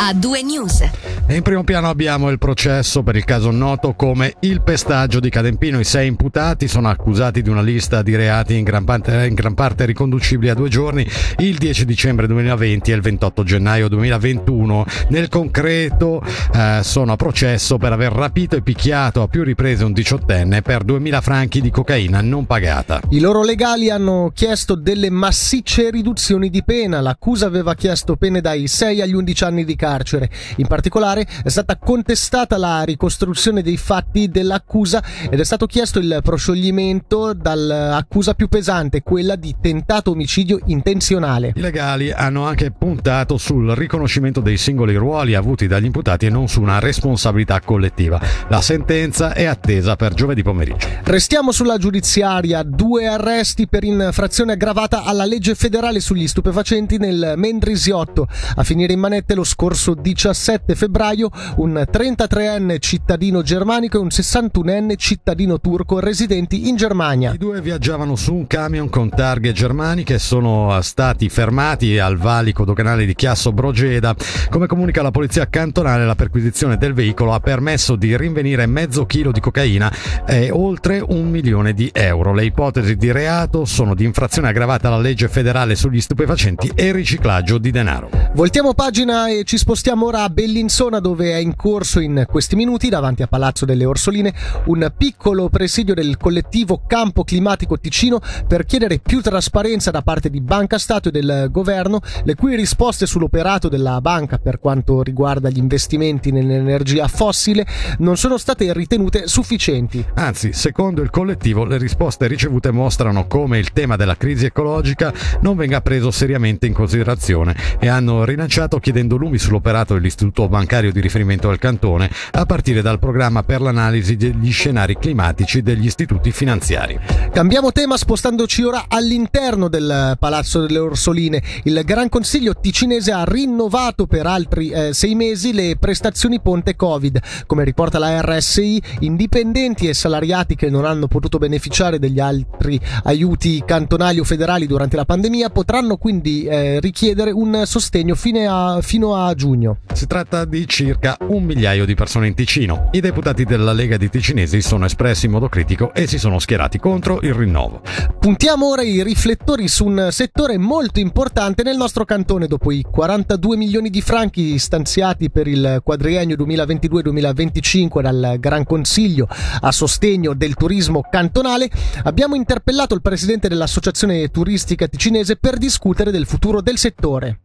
a due news. E in primo piano abbiamo il processo per il caso noto come il pestaggio di Cadempino. I sei imputati sono accusati di una lista di reati in gran parte, in gran parte riconducibili a due giorni, il 10 dicembre 2020 e il 28 gennaio 2021. Nel concreto eh, sono a processo per aver rapito e picchiato a più riprese un diciottenne per 2000 franchi di cocaina non pagata. I loro legali hanno chiesto delle massicce riduzioni di pena. L'accusa aveva chiesto pene dai 6 agli 11 anni di carcere. In particolare è stata contestata la ricostruzione dei fatti dell'accusa ed è stato chiesto il proscioglimento dall'accusa più pesante, quella di tentato omicidio intenzionale. I legali hanno anche puntato sul riconoscimento dei singoli ruoli avuti dagli imputati e non su una responsabilità collettiva. La sentenza è attesa per giovedì pomeriggio. Restiamo sulla giudiziaria, due arresti per infrazione aggravata alla legge federale sugli stupefacenti nel Mendrisiotto. A finire in manette lo scorso 17 febbraio febbraio un 33enne cittadino germanico e un 61enne cittadino turco residenti in Germania. I due viaggiavano su un camion con targhe germaniche e sono stati fermati al valico doganale di Chiasso Brogeda. Come comunica la polizia cantonale, la perquisizione del veicolo ha permesso di rinvenire mezzo chilo di cocaina e oltre un milione di euro. Le ipotesi di reato sono di infrazione aggravata alla legge federale sugli stupefacenti e riciclaggio di denaro. Voltiamo pagina e ci spostiamo ora a Bellinzona dove è in corso in questi minuti davanti a Palazzo delle Orsoline un piccolo presidio del collettivo Campo Climatico Ticino per chiedere più trasparenza da parte di Banca Stato e del governo, le cui risposte sull'operato della banca per quanto riguarda gli investimenti nell'energia fossile non sono state ritenute sufficienti. Anzi, secondo il collettivo, le risposte ricevute mostrano come il tema della crisi ecologica non venga preso seriamente in considerazione e hanno rilanciato chiedendo lumi sull'operato dell'Istituto Bancario bancario di riferimento del cantone, a partire dal programma per l'analisi degli scenari climatici degli istituti finanziari. Cambiamo tema spostandoci ora all'interno del Palazzo delle Orsoline. Il Gran Consiglio ticinese ha rinnovato per altri eh, sei mesi le prestazioni ponte Covid. Come riporta la RSI, indipendenti e salariati che non hanno potuto beneficiare degli altri aiuti cantonali o federali durante la pandemia potranno quindi eh, richiedere un sostegno a, fino a giugno. Si tratta di circa un migliaio di persone in Ticino. I deputati della Lega di Ticinesi sono espressi in modo critico e si sono schierati contro il rinnovo. Puntiamo ora i riflettori su un settore molto importante nel nostro cantone dopo i 42 milioni di franchi stanziati per il quadriennio 2022-2025 dal Gran Consiglio a sostegno del turismo cantonale. Abbiamo interpellato il presidente dell'Associazione Turistica Ticinese per discutere del futuro del settore.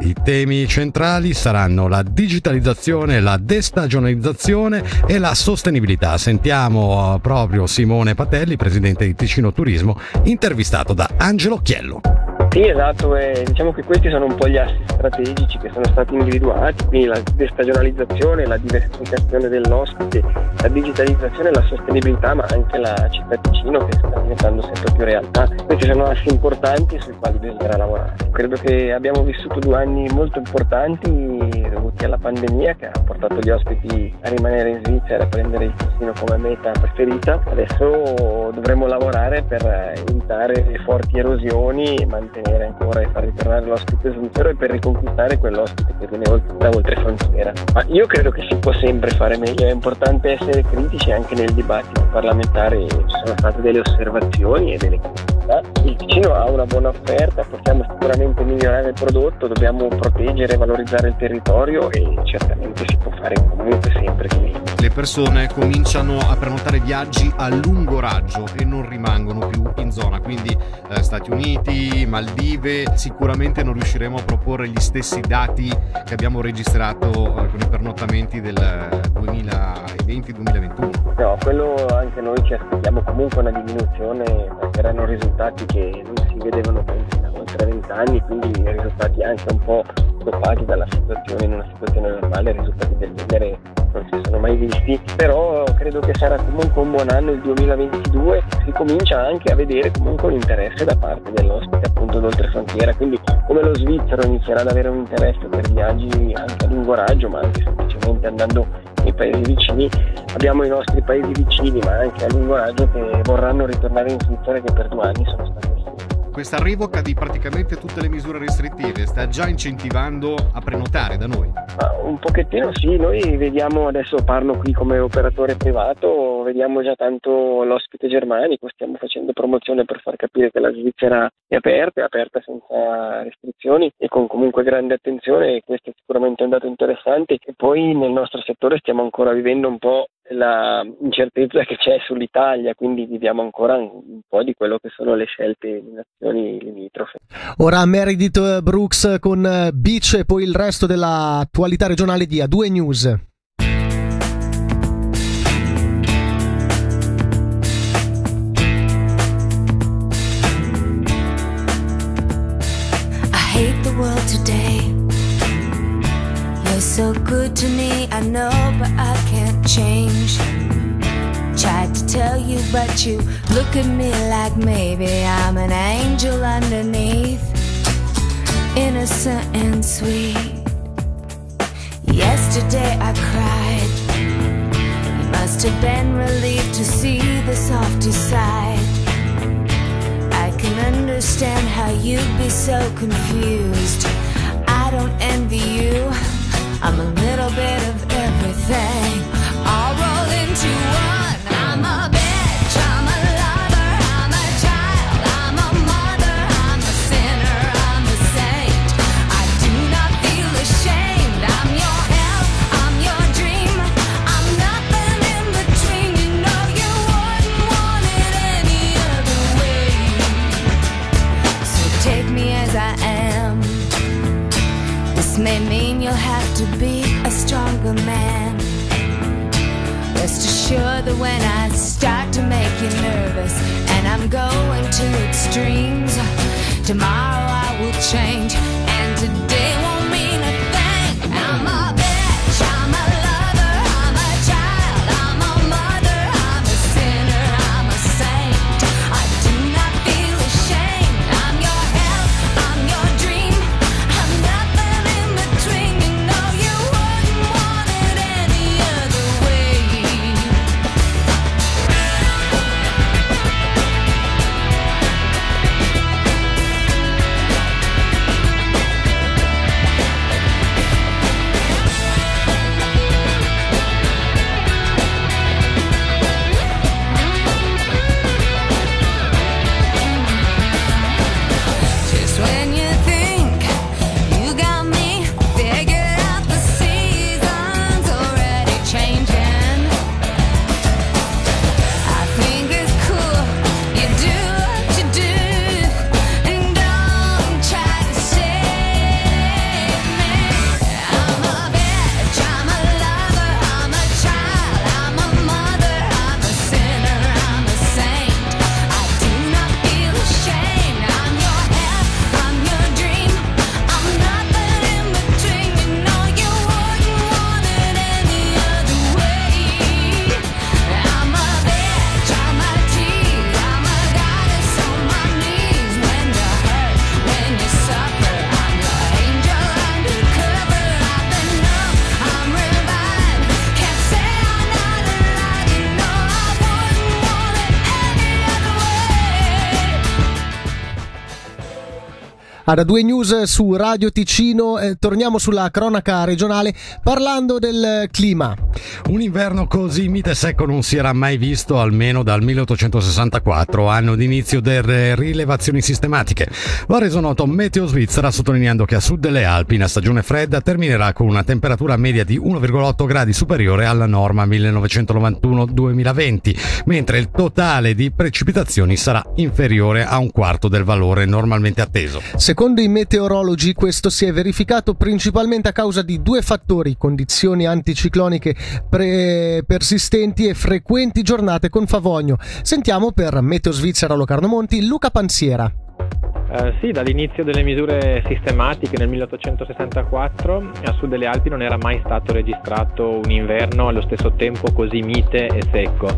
I temi centrali saranno la digitalizzazione, la destagionalizzazione e la sostenibilità. Sentiamo uh, proprio Simone Patelli, presidente di Ticino Turismo, intervistato da Angelo Chiello. Sì, esatto, e diciamo che questi sono un po' gli assi strategici che sono stati individuati, quindi la destagionalizzazione, la diversificazione dell'ospite, la digitalizzazione, la sostenibilità, ma anche la città Ticino che sta diventando sempre più realtà. Questi sono assi importanti sui quali bisognerà lavorare. Credo che abbiamo vissuto due anni molto importanti dovuti alla pandemia che ha portato gli ospiti a rimanere in Svizzera e a prendere il Ticino come meta preferita. Adesso dovremo lavorare per evitare forti erosioni e mantenere mantenere ancora e far ritornare l'ospite svizzero e per riconquistare quell'ospite che viene da oltre frontiera. Ma io credo che si può sempre fare meglio, è importante essere critici anche nel dibattito parlamentare, ci sono state delle osservazioni e delle criticità. Il Ticino ha una buona offerta, possiamo sicuramente migliorare il prodotto, dobbiamo proteggere e valorizzare il territorio e certamente si può fare comunque sempre meglio. Le persone cominciano a prenotare viaggi a lungo raggio e non rimangono più in zona, quindi eh, Stati Uniti, Maldive, sicuramente non riusciremo a proporre gli stessi dati che abbiamo registrato eh, con i pernottamenti del 2020-2021. No, quello anche noi ci aspettiamo comunque una diminuzione erano risultati che non si vedevano da oltre 20 anni, quindi risultati anche un po' stoppati dalla situazione in una situazione normale, risultati del genere non si sono mai visti, però credo che sarà comunque un buon anno il 2022, si comincia anche a vedere comunque un interesse da parte dell'ospite appunto d'oltre frontiera, quindi come lo svizzero inizierà ad avere un interesse per viaggi anche a lungo raggio, ma anche semplicemente andando nei paesi vicini, abbiamo i nostri paesi vicini, ma anche a lungo raggio che vorranno ritornare in Svizzera che per due anni sono stati questa revoca di praticamente tutte le misure restrittive sta già incentivando a prenotare da noi? un pochettino sì, noi vediamo, adesso parlo qui come operatore privato, vediamo già tanto l'ospite germanico, stiamo facendo promozione per far capire che la Svizzera è aperta, è aperta senza restrizioni e con comunque grande attenzione questo è sicuramente un dato interessante e poi nel nostro settore stiamo ancora vivendo un po' la incertezza che c'è sull'Italia, quindi viviamo ancora un po' di quello che sono le scelte di nazioni limitrofe. Ora Meredith Brooks con Beach e poi il resto dell'attualità regionale di A2 News. so good to me, I know, I change. Tried to tell you, but you look at me like maybe I'm an angel underneath, innocent and sweet. Yesterday I cried. You must have been relieved to see the softer side. I can understand how you'd be so confused. I don't envy you. I'm a little bit dreams. Tomorrow Ad A2 News su Radio Ticino, eh, torniamo sulla cronaca regionale parlando del clima. Un inverno così mite e secco non si era mai visto almeno dal 1864, anno d'inizio delle rilevazioni sistematiche. Lo ha reso noto Meteo Svizzera sottolineando che a sud delle Alpi la stagione fredda terminerà con una temperatura media di 1,8 gradi superiore alla norma 1991-2020, mentre il totale di precipitazioni sarà inferiore a un quarto del valore normalmente atteso. Secondo i meteorologi questo si è verificato principalmente a causa di due fattori, condizioni anticicloniche pre- persistenti e frequenti giornate con favogno. Sentiamo per Meteo Svizzera Locarno Monti Luca Panziera. Eh, sì, dall'inizio delle misure sistematiche nel 1864 a sud delle Alpi non era mai stato registrato un inverno allo stesso tempo così mite e secco.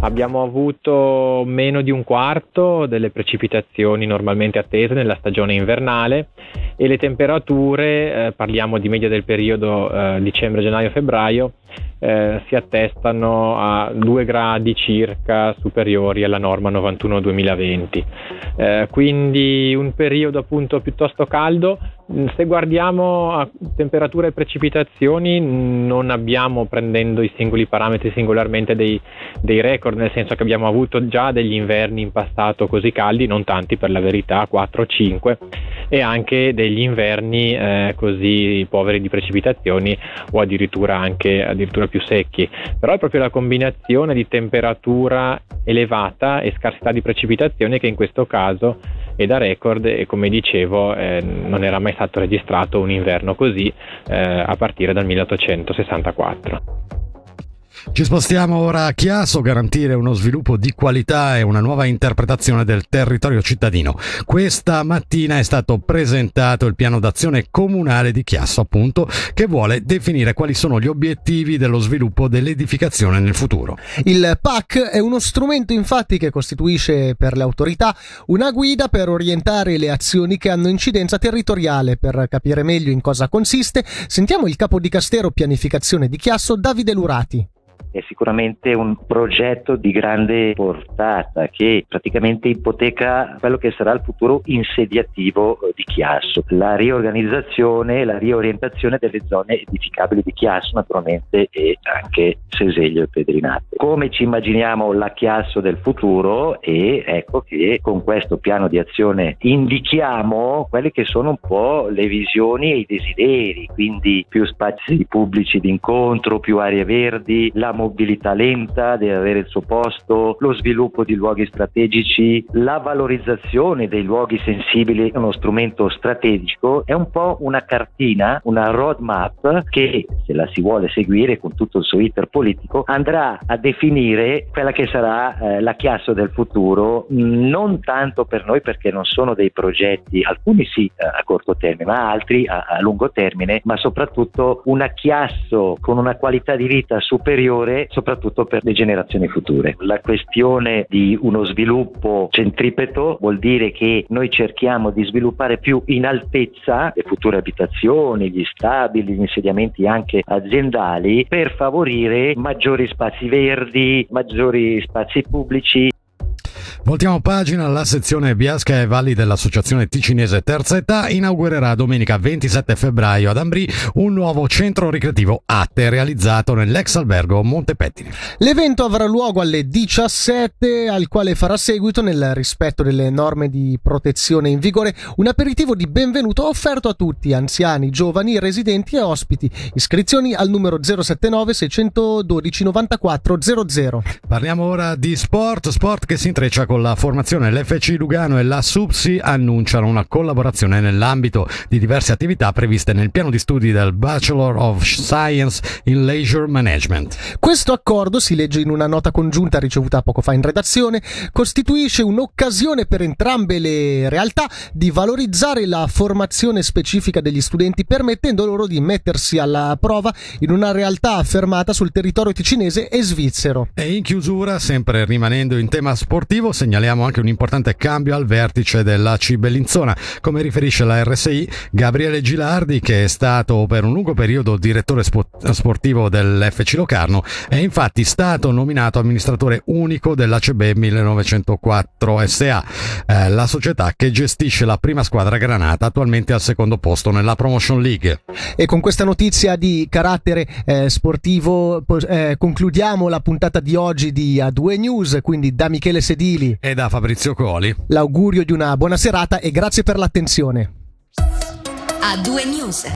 Abbiamo avuto meno di un quarto delle precipitazioni normalmente attese nella stagione invernale e le temperature, eh, parliamo di media del periodo eh, dicembre, gennaio, febbraio, eh, si attestano a 2 gradi circa superiori alla norma 91-2020. Eh, quindi un periodo appunto piuttosto caldo. Mm, se guardiamo a temperature e precipitazioni non abbiamo prendendo i singoli parametri singolarmente dei, dei record, nel senso che abbiamo avuto già degli inverni in passato così caldi, non tanti per la verità, 4-5, e anche degli inverni eh, così poveri di precipitazioni o addirittura anche addirittura più secchi. Però è proprio la combinazione di temperatura elevata e scarsità di precipitazioni che in questo caso è da record e come dicevo eh, non era mai stato registrato un inverno così eh, a partire dal 1864. Ci spostiamo ora a Chiasso, garantire uno sviluppo di qualità e una nuova interpretazione del territorio cittadino. Questa mattina è stato presentato il piano d'azione comunale di Chiasso, appunto, che vuole definire quali sono gli obiettivi dello sviluppo dell'edificazione nel futuro. Il PAC è uno strumento infatti che costituisce per le autorità una guida per orientare le azioni che hanno incidenza territoriale. Per capire meglio in cosa consiste, sentiamo il capo di Castero Pianificazione di Chiasso, Davide Lurati è sicuramente un progetto di grande portata che praticamente ipoteca quello che sarà il futuro insediativo eh, di Chiasso, la riorganizzazione, la riorientazione delle zone edificabili di Chiasso naturalmente e anche Seseglio e Pedrinato. Come ci immaginiamo la Chiasso del futuro e ecco che con questo piano di azione indichiamo quelle che sono un po' le visioni e i desideri, quindi più spazi pubblici di incontro, più aree verdi, la mobilità lenta, deve avere il suo posto, lo sviluppo di luoghi strategici, la valorizzazione dei luoghi sensibili è uno strumento strategico, è un po' una cartina, una roadmap che se la si vuole seguire con tutto il suo iter politico andrà a definire quella che sarà eh, la chiasso del futuro, non tanto per noi perché non sono dei progetti, alcuni sì eh, a corto termine, ma altri a, a lungo termine, ma soprattutto una chiasso con una qualità di vita superiore valore soprattutto per le generazioni future. La questione di uno sviluppo centripeto vuol dire che noi cerchiamo di sviluppare più in altezza le future abitazioni, gli stabili, gli insediamenti anche aziendali per favorire maggiori spazi verdi, maggiori spazi pubblici Voltiamo pagina, la sezione Biasca e Valli dell'Associazione Ticinese Terza Età inaugurerà domenica 27 febbraio ad Ambrì un nuovo centro ricreativo Atte realizzato nell'ex albergo Montepettini. L'evento avrà luogo alle 17 al quale farà seguito nel rispetto delle norme di protezione in vigore un aperitivo di benvenuto offerto a tutti, anziani, giovani, residenti e ospiti. Iscrizioni al numero 079 612 94 00. Parliamo ora di sport, sport che si intreccia con con la formazione l'FC Lugano e la SUPSI annunciano una collaborazione nell'ambito di diverse attività previste nel piano di studi del Bachelor of Science in Leisure Management. Questo accordo, si legge in una nota congiunta ricevuta poco fa in redazione, costituisce un'occasione per entrambe le realtà di valorizzare la formazione specifica degli studenti permettendo loro di mettersi alla prova in una realtà affermata sul territorio ticinese e svizzero. E in chiusura, sempre rimanendo in tema sportivo, segnaliamo anche un importante cambio al vertice dell'AC Bellinzona. Come riferisce la RSI, Gabriele Gilardi, che è stato per un lungo periodo direttore sportivo dell'FC Locarno, è infatti stato nominato amministratore unico dell'ACB 1904 SA, eh, la società che gestisce la prima squadra granata, attualmente al secondo posto nella Promotion League. E con questa notizia di carattere eh, sportivo eh, concludiamo la puntata di oggi di A2 News, quindi da Michele Sedili e da Fabrizio Coli. L'augurio di una buona serata e grazie per l'attenzione. A due news.